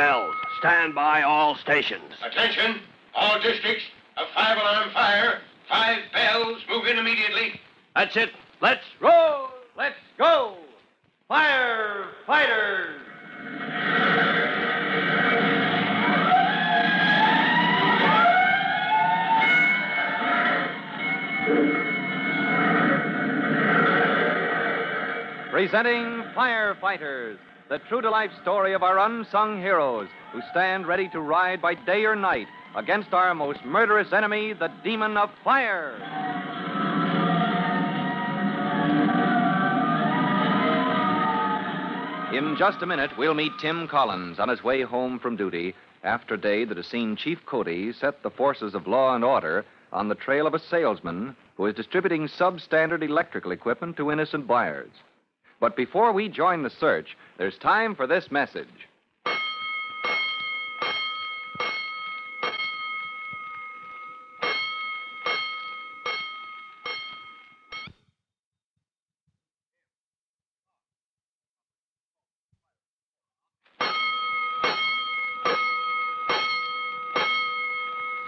bells. Stand by all stations. Attention, all districts. A five alarm fire. Five bells. Move in immediately. That's it. Let's roll. Let's go. Firefighters. Presenting Firefighters, the true to life story of our unsung heroes who stand ready to ride by day or night against our most murderous enemy, the demon of fire. In just a minute, we'll meet Tim Collins on his way home from duty after a day that has seen Chief Cody set the forces of law and order on the trail of a salesman who is distributing substandard electrical equipment to innocent buyers. But before we join the search, there's time for this message.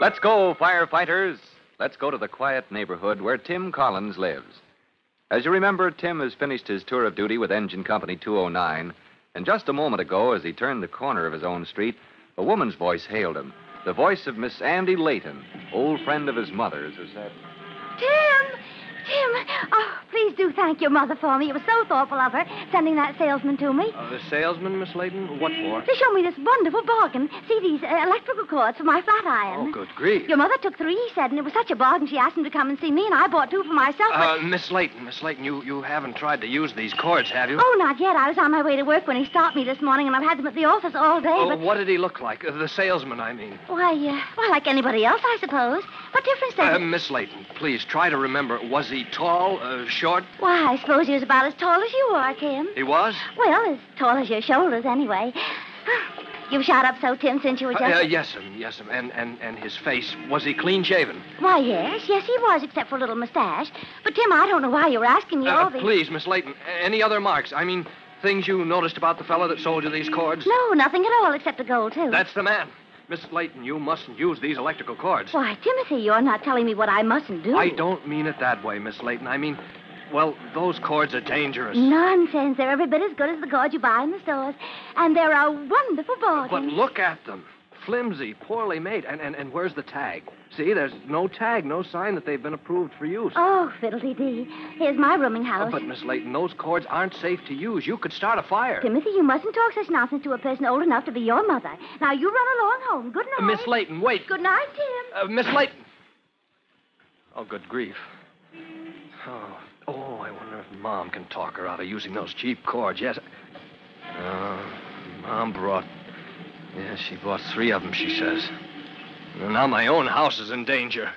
Let's go, firefighters. Let's go to the quiet neighborhood where Tim Collins lives. As you remember, Tim has finished his tour of duty with Engine Company 209, and just a moment ago, as he turned the corner of his own street, a woman's voice hailed him. The voice of Miss Andy Layton, old friend of his mother's, who said, Tim! Tim! Oh, do thank your mother for me. It was so thoughtful of her sending that salesman to me. uh, The salesman, Miss Layton? What for? To show me this wonderful bargain. See these uh, electrical cords for my flat iron. Oh, good grief. Your mother took three, he said, and it was such a bargain she asked him to come and see me, and I bought two for myself. but- Uh, Miss Layton, Miss Layton, you, you haven't tried to use these cords, have you? Oh, not yet. I was on my way to work when he stopped me this morning, and I've had them at the office all day. Oh, but what did he look like? Uh, the salesman, I mean. why, uh, why, like anybody else, I suppose. What difference does Uh, it? Miss Layton, please try to remember. Was he tall, uh, short? Why, I suppose he was about as tall as you are, Tim. He was? Well, as tall as your shoulders, anyway. You've shot up so, Tim, since you were Uh, just. uh, yes, um, yes, um, and, and, and his face, was he clean shaven? Why, yes, yes, he was, except for a little mustache. But, Tim, I don't know why you were asking me Uh, all these. please, Miss Layton, any other marks? I mean, things you noticed about the fellow that sold you these cords? No, nothing at all, except the gold, too. That's the man. Miss Layton, you mustn't use these electrical cords. Why, Timothy, you're not telling me what I mustn't do. I don't mean it that way, Miss Layton. I mean, well, those cords are dangerous. Nonsense. They're every bit as good as the cords you buy in the stores. And they're a wonderful bargain. But look at them. Flimsy, poorly made. And, and, and where's the tag? See, there's no tag, no sign that they've been approved for use. Oh, fiddle-dee-dee. Here's my rooming house. Oh, but, Miss Layton, those cords aren't safe to use. You could start a fire. Timothy, you mustn't talk such nonsense to a person old enough to be your mother. Now, you run along home. Good Uh, night. Miss Layton, wait. Good night, Tim. Uh, Miss Layton. Oh, good grief. Oh, oh, I wonder if Mom can talk her out of using those cheap cords. Yes. Oh, Mom brought. Yes, she bought three of them, she says. Now my own house is in danger.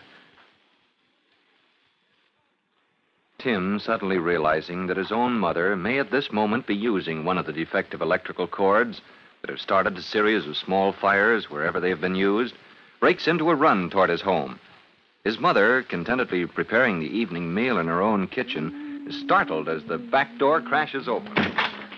Tim, suddenly realizing that his own mother may at this moment be using one of the defective electrical cords that have started a series of small fires wherever they have been used, breaks into a run toward his home. His mother, contentedly preparing the evening meal in her own kitchen, is startled as the back door crashes open.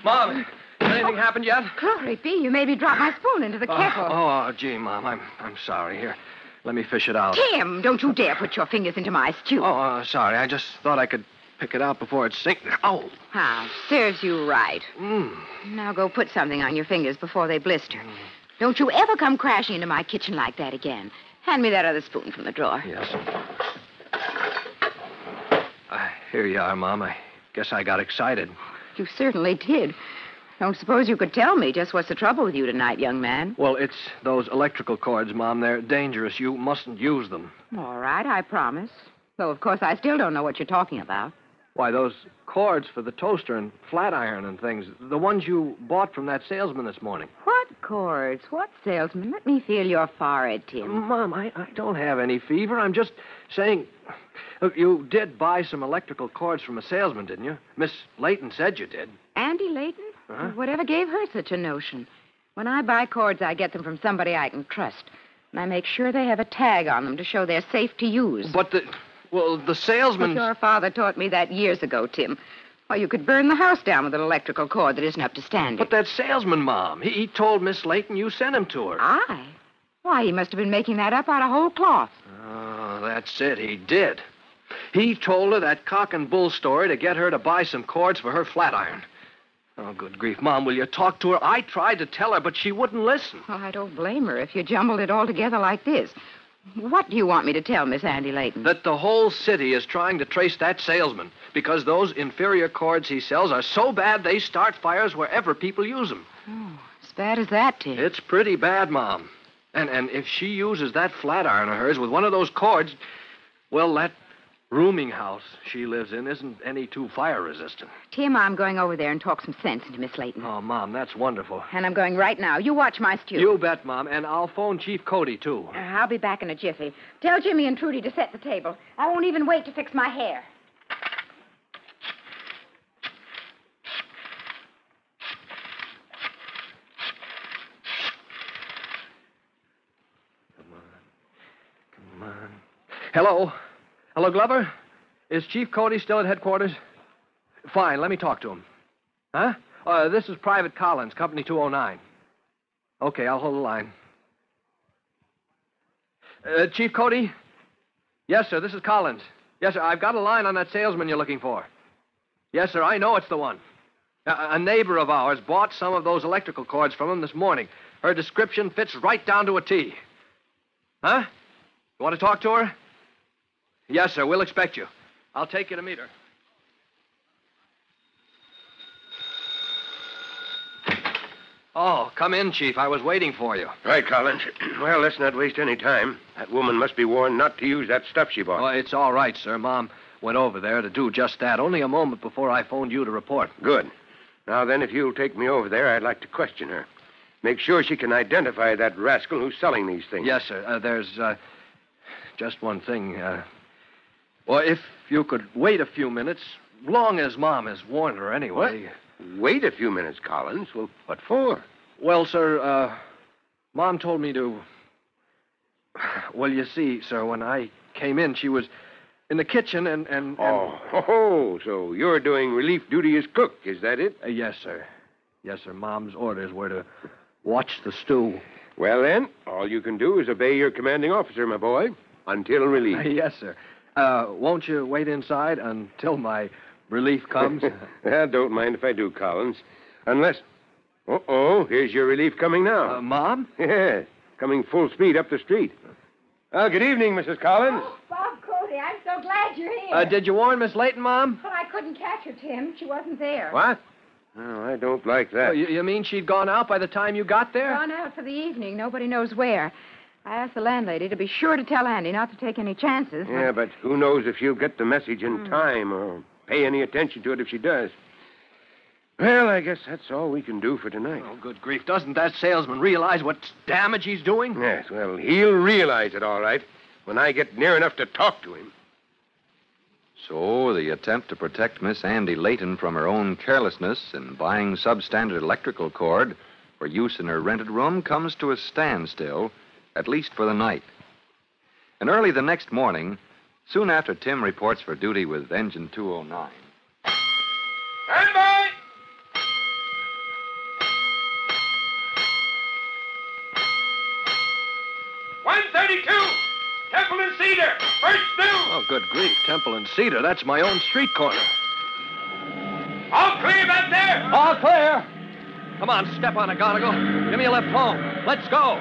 Mom, has anything happened yet? Glory be, you made me drop my spoon into the Oh, kettle. oh, gee, Mom, I'm, I'm sorry. Here, let me fish it out. Tim, don't you dare put your fingers into my stew. Oh, uh, sorry. I just thought I could pick it out before it sinks. Oh. Ah, serves you right. Mm. Now go put something on your fingers before they blister. Don't you ever come crashing into my kitchen like that again. Hand me that other spoon from the drawer. Yes. Here you are, Mom. I guess I got excited. You certainly did. Don't suppose you could tell me just what's the trouble with you tonight, young man. Well, it's those electrical cords, Mom. They're dangerous. You mustn't use them. All right, I promise. Though, of course, I still don't know what you're talking about. Why, those cords for the toaster and flat iron and things, the ones you bought from that salesman this morning. What cords? What salesman? Let me feel your forehead, Tim. Mom, I, I don't have any fever. I'm just saying. Look, you did buy some electrical cords from a salesman, didn't you? Miss Layton said you did. Andy Layton? Huh? Whatever gave her such a notion? When I buy cords, I get them from somebody I can trust. And I make sure they have a tag on them to show they're safe to use. But the. Well, the But salesman. your father taught me that years ago, Tim. Well, you could burn the house down with an electrical cord that isn't up to standard. But that salesman, Mom, he, he told Miss Layton you sent him to her. I? Why, he must have been making that up out of whole cloth. Oh, that's it. He did. He told her that cock and bull story to get her to buy some cords for her flat iron. Oh, good grief, Mom, will you talk to her? I tried to tell her, but she wouldn't listen. Well, I don't blame her if you jumbled it all together like this. What do you want me to tell Miss Andy Layton? That the whole city is trying to trace that salesman because those inferior cords he sells are so bad they start fires wherever people use them. Oh, as bad as that, Tim. It's pretty bad, Mom. And and if she uses that flat iron of hers with one of those cords, well, that rooming house she lives in isn't any too fire resistant. Tim, I'm going over there and talk some sense into Miss Layton. Oh, Mom, that's wonderful. And I'm going right now. You watch my stew. You bet, Mom, and I'll phone Chief Cody too. Uh, I'll be back in a jiffy. Tell Jimmy and Trudy to set the table. I won't even wait to fix my hair. Come on. Hello. Hello, Glover. Is Chief Cody still at headquarters? Fine, let me talk to him. Huh? Uh, this is Private Collins, Company 209. Okay, I'll hold the line. Uh, Chief Cody? Yes, sir, this is Collins. Yes, sir, I've got a line on that salesman you're looking for. Yes, sir, I know it's the one. A, a neighbor of ours bought some of those electrical cords from him this morning. Her description fits right down to a T. Huh? You want to talk to her? Yes, sir. We'll expect you. I'll take you to meet her. Oh, come in, Chief. I was waiting for you. Right, Collins. Well, let's not waste any time. That woman must be warned not to use that stuff she bought. Oh, it's all right, sir. Mom went over there to do just that only a moment before I phoned you to report. Good. Now, then, if you'll take me over there, I'd like to question her. Make sure she can identify that rascal who's selling these things. Yes, sir. Uh, there's uh, just one thing. Uh, well, if you could wait a few minutes, long as Mom has warned her anyway. Wait a few minutes, Collins. Well, what for? Well, sir, uh, Mom told me to. Well, you see, sir, when I came in, she was in the kitchen and. and, and... Oh, oh, so you're doing relief duty as cook, is that it? Uh, yes, sir. Yes, sir. Mom's orders were to watch the stew. Well, then, all you can do is obey your commanding officer, my boy, until relief. yes, sir. Uh, won't you wait inside until my relief comes? well, don't mind if I do, Collins. Unless. Uh oh, here's your relief coming now. uh, Mom? Yes, coming full speed up the street. Well, good evening, Mrs. Collins. Oh, Bob Cody, I'm so glad you're here. Uh, did you warn Miss Layton, Mom? But I couldn't catch her, Tim. She wasn't there. What? Oh, I don't like that. Oh, you, you mean she'd gone out by the time you got there? Gone out for the evening. Nobody knows where. I asked the landlady to be sure to tell Andy not to take any chances. Yeah, but who knows if she'll get the message in hmm. time or pay any attention to it if she does. Well, I guess that's all we can do for tonight. Oh, good grief. Doesn't that salesman realize what damage he's doing? Yes, well, he'll realize it all right when I get near enough to talk to him. So, the attempt to protect Miss Andy Layton from her own carelessness in buying substandard electrical cord for use in her rented room comes to a standstill, at least for the night. And early the next morning, soon after Tim reports for duty with Engine 209, Stand by! One thirty-two, Temple and Cedar, first due. Oh, good grief. Temple and Cedar. That's my own street corner. All clear back there. All clear. Come on, step on it, Gonigal. Give me a lift home. Let's go.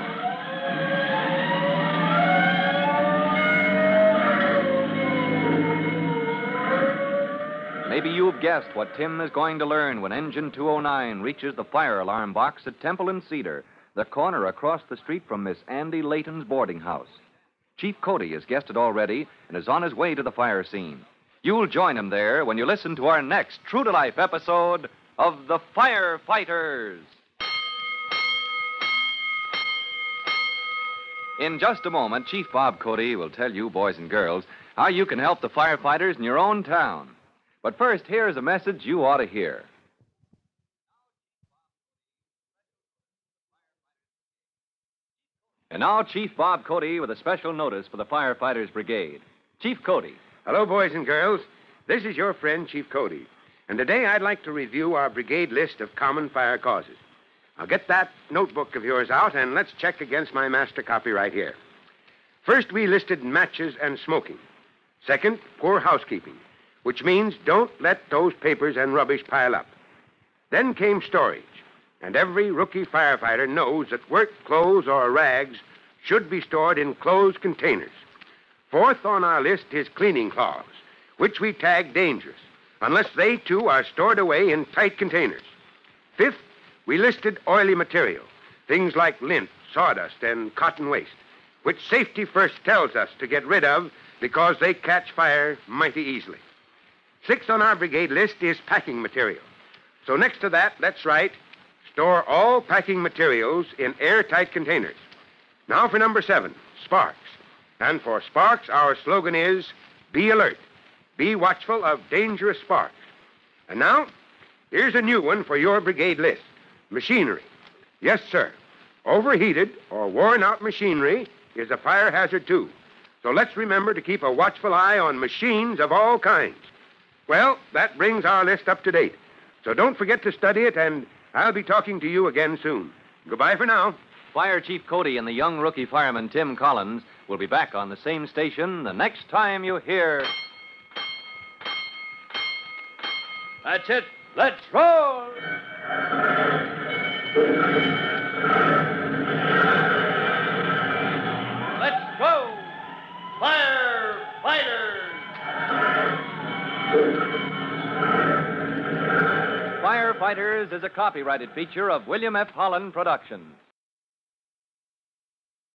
Maybe you've guessed what Tim is going to learn when Engine 209 reaches the fire alarm box at Temple and Cedar, the corner across the street from Miss Andy Layton's boarding house. Chief Cody has guessed it already and is on his way to the fire scene. You'll join him there when you listen to our next true to life episode of The Firefighters. In just a moment, Chief Bob Cody will tell you, boys and girls, how you can help the firefighters in your own town. But first, here's a message you ought to hear. And now, Chief Bob Cody with a special notice for the Firefighters Brigade. Chief Cody. Hello, boys and girls. This is your friend, Chief Cody. And today I'd like to review our brigade list of common fire causes. I'll get that notebook of yours out and let's check against my master copy right here. First, we listed matches and smoking. Second, poor housekeeping, which means don't let those papers and rubbish pile up. Then came storage, and every rookie firefighter knows that work clothes or rags should be stored in closed containers. Fourth on our list is cleaning cloths, which we tag dangerous, unless they too are stored away in tight containers. Fifth, we listed oily material, things like lint, sawdust, and cotton waste, which safety first tells us to get rid of because they catch fire mighty easily. Sixth on our brigade list is packing material. So next to that, let's write store all packing materials in airtight containers. Now for number seven, sparks. And for sparks, our slogan is be alert, be watchful of dangerous sparks. And now, here's a new one for your brigade list machinery. Yes, sir. Overheated or worn out machinery is a fire hazard, too. So let's remember to keep a watchful eye on machines of all kinds. Well, that brings our list up to date. So don't forget to study it, and I'll be talking to you again soon. Goodbye for now. Fire Chief Cody and the young rookie fireman Tim Collins will be back on the same station the next time you hear. That's it. Let's roll! Firefighters is a copyrighted feature of William F. Holland Productions.